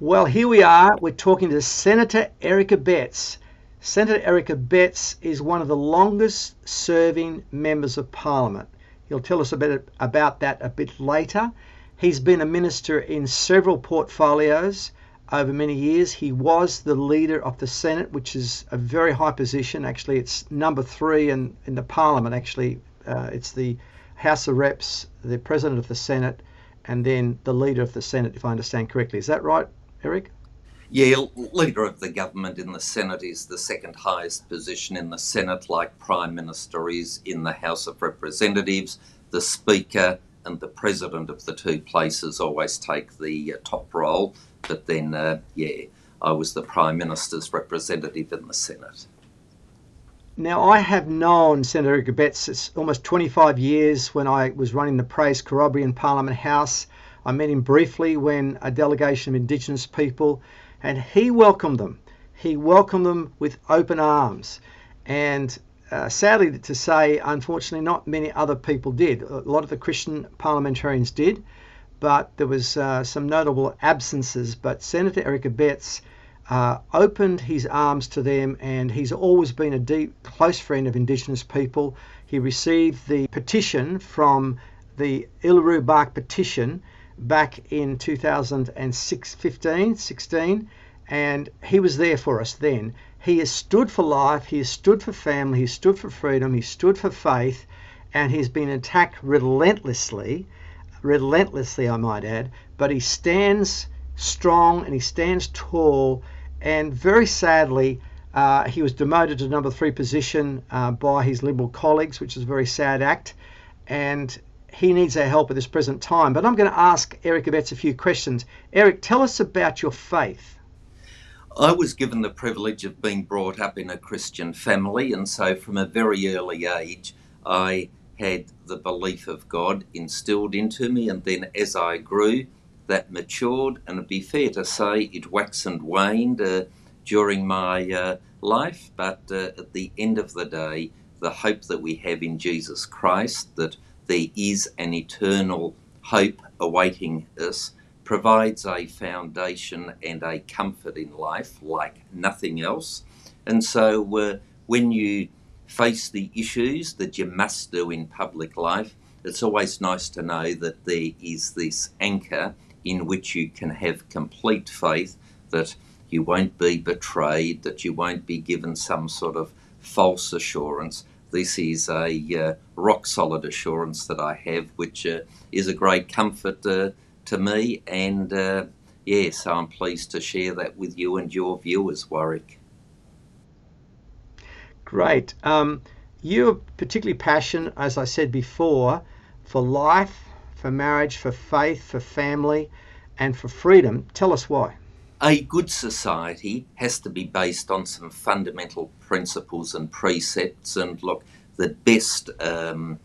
Well, here we are. We're talking to Senator Eric Abetz. Senator Eric Abetz is one of the longest serving members of Parliament. He'll tell us a bit about that a bit later. He's been a minister in several portfolios over many years. He was the leader of the Senate, which is a very high position. Actually, it's number three in, in the Parliament, actually. Uh, it's the House of Reps, the President of the Senate, and then the leader of the Senate, if I understand correctly. Is that right, Eric? Yeah, leader of the government in the Senate is the second highest position in the Senate, like Prime Minister is in the House of Representatives. The Speaker and the President of the two places always take the uh, top role. But then, uh, yeah, I was the Prime Minister's representative in the Senate. Now, I have known Senator Eric Abetz almost 25 years when I was running the Praise Corroboree in Parliament House. I met him briefly when a delegation of Indigenous people, and he welcomed them. He welcomed them with open arms. And uh, sadly to say, unfortunately, not many other people did. A lot of the Christian parliamentarians did, but there was uh, some notable absences. But Senator Eric Abetz uh, opened his arms to them, and he's always been a deep, close friend of Indigenous people. He received the petition from the Uluru Bark petition back in 2015, 16, and he was there for us then. He has stood for life, he has stood for family, he stood for freedom, he stood for faith, and he's been attacked relentlessly, relentlessly, I might add, but he stands strong and he stands tall, and very sadly, uh, he was demoted to number three position uh, by his Liberal colleagues, which is a very sad act. And he needs our help at this present time. But I'm going to ask Eric Abetz a few questions. Eric, tell us about your faith. I was given the privilege of being brought up in a Christian family, and so from a very early age, I had the belief of God instilled into me, and then as I grew, that matured, and it'd be fair to say it waxed and waned uh, during my uh, life, but uh, at the end of the day, the hope that we have in Jesus Christ, that there is an eternal hope awaiting us provides a foundation and a comfort in life like nothing else. And so, uh, when you face the issues that you must do in public life, it's always nice to know that there is this anchor in which you can have complete faith that you won't be betrayed, that you won't be given some sort of false assurance, this is a uh, rock solid assurance that I have, which uh, is a great comfort uh, to me. And uh, yes, I'm pleased to share that with you and your viewers, Warwick. Great. Um, you're particularly passionate, as I said before, for life, for marriage, for faith, for family, and for freedom. Tell us why a good society has to be based on some fundamental principles and precepts. And look, the best um,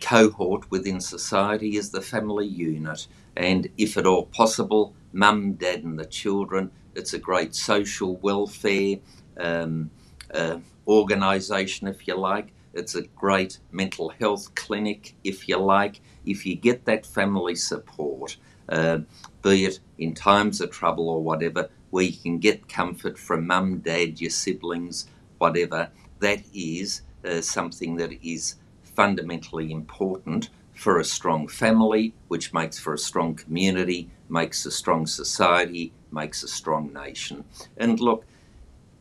cohort within society is the family unit. And if at all possible, mum, dad, and the children. It's a great social welfare um, uh, organisation, if you like. It's a great mental health clinic, if you like. If you get that family support, uh, be it in times of trouble or whatever, where you can get comfort from mum, dad, your siblings, whatever, that is uh, something that is fundamentally important for a strong family, which makes for a strong community, makes a strong society, makes a strong nation. And look,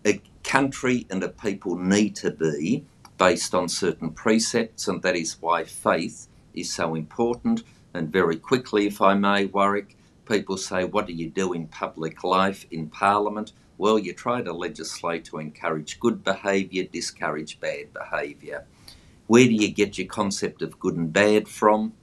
a country and a people need to be based on certain precepts, and that is why faith is so important. And very quickly, if I may, Warwick, people say, What do you do in public life, in Parliament? Well, you try to legislate to encourage good behaviour, discourage bad behaviour. Where do you get your concept of good and bad from?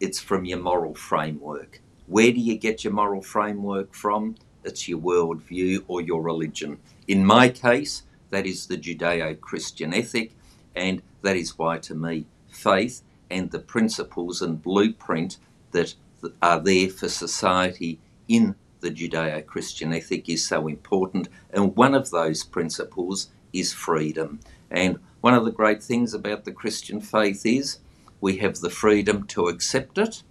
It's from your moral framework. Where do you get your moral framework from? It's your worldview or your religion. In my case, that is the Judeo Christian ethic, and that is why, to me, faith and the principles and blueprint that are there for society in the Judeo Christian ethic is so important. And one of those principles is freedom. And one of the great things about the Christian faith is we have the freedom to accept it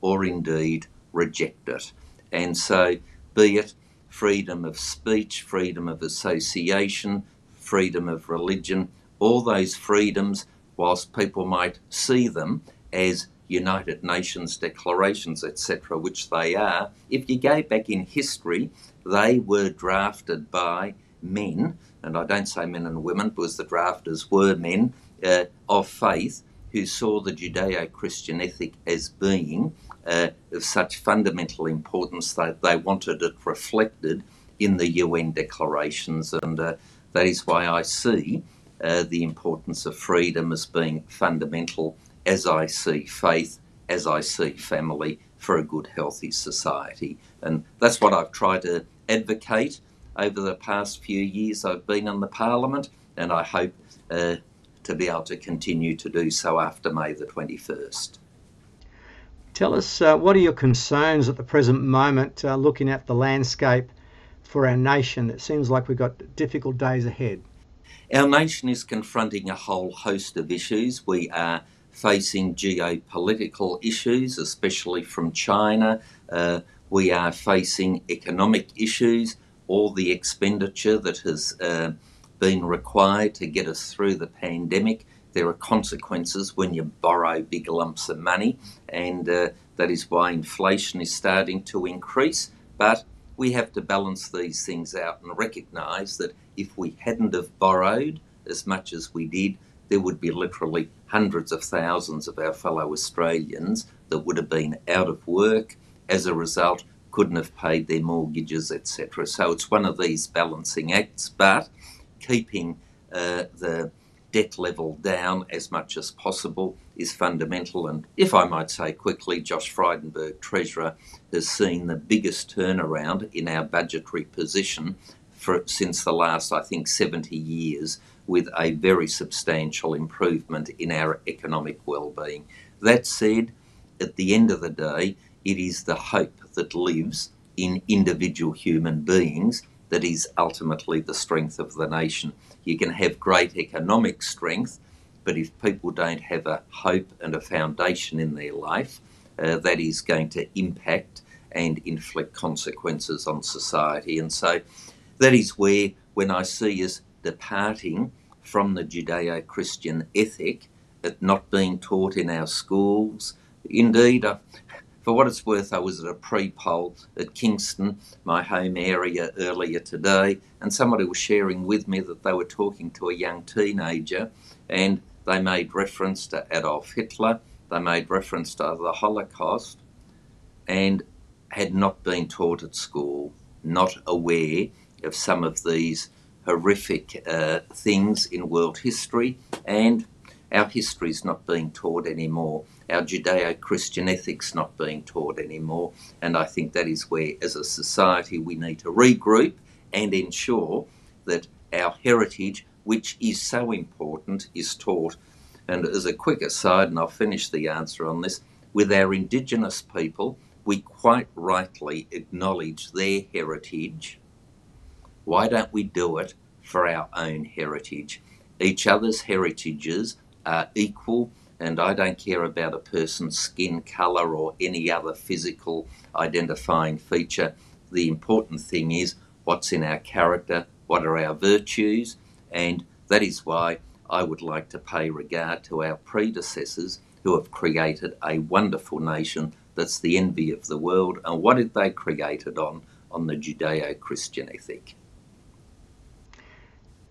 or indeed reject it. And so be it freedom of speech, freedom of association, freedom of religion, all those freedoms, whilst people might see them as United Nations declarations, etc., which they are, if you go back in history, they were drafted by men, and I don't say men and women because the drafters were men uh, of faith who saw the Judeo Christian ethic as being uh, of such fundamental importance that they wanted it reflected in the UN declarations, and uh, that is why I see uh, the importance of freedom as being fundamental as I see faith, as I see family for a good, healthy society. And that's what I've tried to advocate over the past few years I've been in the Parliament, and I hope uh, to be able to continue to do so after May the 21st. Tell us uh, what are your concerns at the present moment uh, looking at the landscape for our nation? It seems like we've got difficult days ahead. Our nation is confronting a whole host of issues. We are facing geopolitical issues, especially from China. Uh, we are facing economic issues, all the expenditure that has uh, been required to get us through the pandemic. There are consequences when you borrow big lumps of money, and uh, that is why inflation is starting to increase. But we have to balance these things out and recognise that if we hadn't have borrowed as much as we did, there would be literally hundreds of thousands of our fellow Australians that would have been out of work as a result, couldn't have paid their mortgages, etc. So it's one of these balancing acts, but keeping uh, the debt level down as much as possible is fundamental. And if I might say quickly, Josh Frydenberg, Treasurer, has seen the biggest turnaround in our budgetary position for, since the last, I think, 70 years, with a very substantial improvement in our economic well-being. That said, at the end of the day, it is the hope that lives in individual human beings that is ultimately the strength of the nation. You can have great economic strength, but if people don't have a hope and a foundation in their life, uh, that is going to impact and inflict consequences on society. And so that is where, when I see us departing from the Judeo Christian ethic, it not being taught in our schools, indeed, uh, for what it's worth, I was at a pre poll at Kingston, my home area, earlier today, and somebody was sharing with me that they were talking to a young teenager and they made reference to Adolf Hitler, they made reference to the Holocaust, and had not been taught at school, not aware of some of these horrific uh, things in world history, and our history is not being taught anymore. Our Judeo Christian ethics not being taught anymore. And I think that is where, as a society, we need to regroup and ensure that our heritage, which is so important, is taught. And as a quick aside, and I'll finish the answer on this, with our Indigenous people, we quite rightly acknowledge their heritage. Why don't we do it for our own heritage? Each other's heritages are equal, and I don't care about a person's skin colour or any other physical identifying feature. The important thing is what's in our character, what are our virtues, and that is why I would like to pay regard to our predecessors who have created a wonderful nation that's the envy of the world. And what did they create it on? On the Judeo Christian ethic.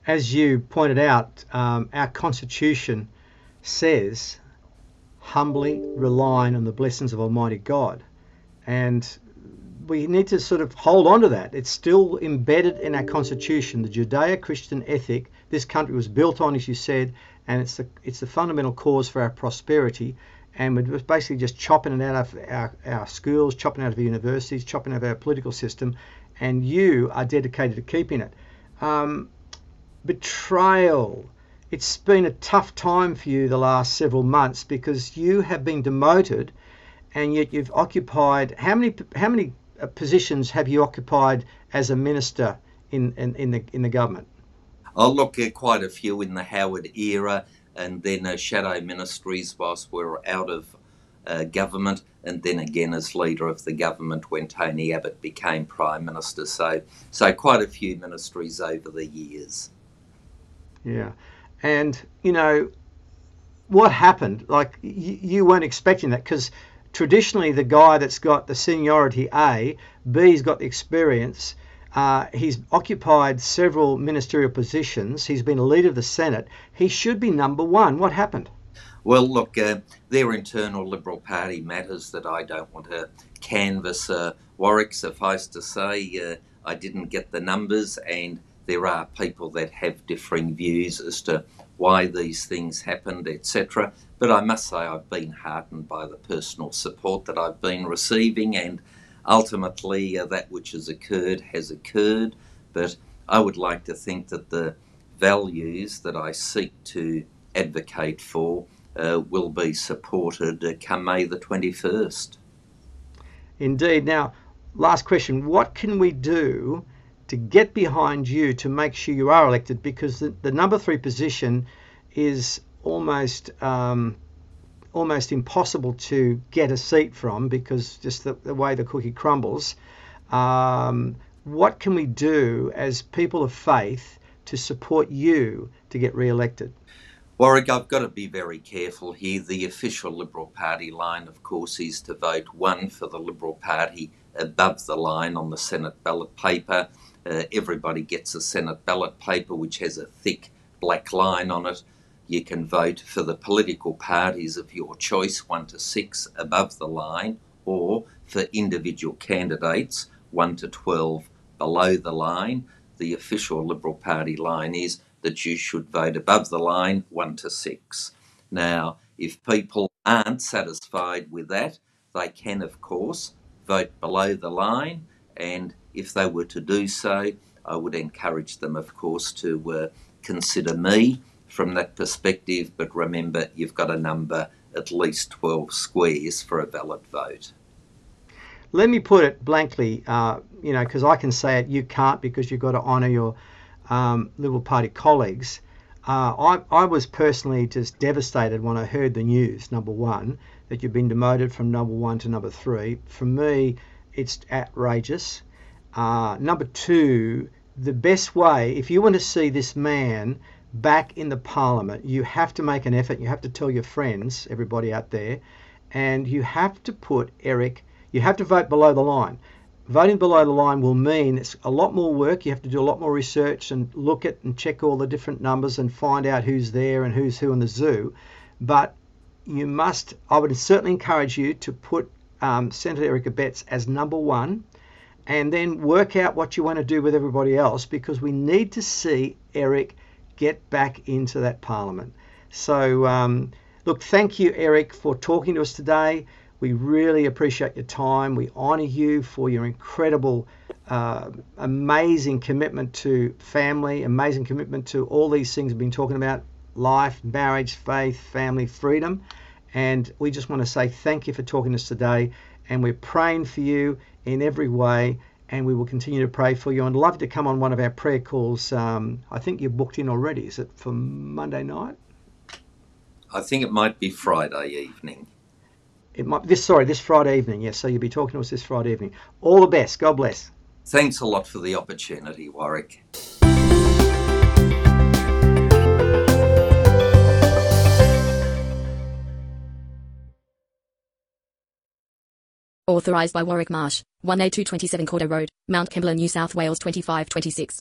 As you pointed out, um, our Constitution says humbly relying on the blessings of Almighty God. And we need to sort of hold on to that. It's still embedded in our constitution, the Judeo Christian ethic. This country was built on, as you said, and it's the, it's the fundamental cause for our prosperity. And we're basically just chopping it out of our, our schools, chopping out of the universities, chopping out of our political system. And you are dedicated to keeping it. Um, betrayal it's been a tough time for you the last several months because you have been demoted and yet you've occupied how many how many uh, positions have you occupied as a minister in in, in the in the government I'll look at quite a few in the Howard era and then uh, shadow ministries whilst we are out of uh, government, and then again as leader of the government when Tony Abbott became prime minister. So, so quite a few ministries over the years. Yeah, and you know what happened? Like you, weren't expecting that because traditionally the guy that's got the seniority A, B's got the experience. Uh, he's occupied several ministerial positions. He's been a leader of the Senate. He should be number one. What happened? Well, look, uh, they're internal Liberal Party matters that I don't want to canvass. Uh, Warwick, suffice to say, uh, I didn't get the numbers, and there are people that have differing views as to why these things happened, etc. But I must say, I've been heartened by the personal support that I've been receiving, and ultimately, uh, that which has occurred has occurred. But I would like to think that the values that I seek to advocate for uh, will be supported uh, come May the 21st. Indeed. Now, last question what can we do to get behind you to make sure you are elected? Because the, the number three position is almost. Um, almost impossible to get a seat from because just the, the way the cookie crumbles. Um, what can we do as people of faith to support you to get re-elected? Warwick, I've got to be very careful here. The official Liberal Party line, of course, is to vote one for the Liberal Party above the line on the Senate ballot paper. Uh, everybody gets a Senate ballot paper which has a thick black line on it. You can vote for the political parties of your choice, one to six above the line, or for individual candidates, one to 12 below the line. The official Liberal Party line is that you should vote above the line, 1 to 6. Now, if people aren't satisfied with that, they can, of course, vote below the line, and if they were to do so, I would encourage them, of course, to uh, consider me from that perspective. But remember, you've got a number at least 12 squares for a valid vote. Let me put it blankly, uh, you know, because I can say it, you can't because you've got to honour your um, Liberal Party colleagues. Uh, I, I was personally just devastated when I heard the news, number one, that you've been demoted from number one to number three. For me, it's outrageous. Uh, number two, the best way, if you want to see this man back in the parliament, you have to make an effort. You have to tell your friends, everybody out there, and you have to put Eric, you have to vote below the line voting below the line will mean it's a lot more work. You have to do a lot more research and look at and check all the different numbers and find out who's there and who's who in the zoo. But you must, I would certainly encourage you to put um, Senator Eric Abetz as number one and then work out what you want to do with everybody else because we need to see Eric get back into that parliament. So, um, look, thank you, Eric, for talking to us today. We really appreciate your time. We honour you for your incredible, uh, amazing commitment to family, amazing commitment to all these things we've been talking about life, marriage, faith, family, freedom. And we just want to say thank you for talking to us today. And we're praying for you in every way. And we will continue to pray for you. And love to come on one of our prayer calls. Um, I think you're booked in already. Is it for Monday night? I think it might be Friday evening. It might this sorry this Friday evening. Yes, so you'll be talking to us this Friday evening. All the best. God bless. Thanks a lot for the opportunity, Warwick. Authorised by Warwick Marsh, 1A227 Cordeaux Road, Mount Kembla, New South Wales 2526.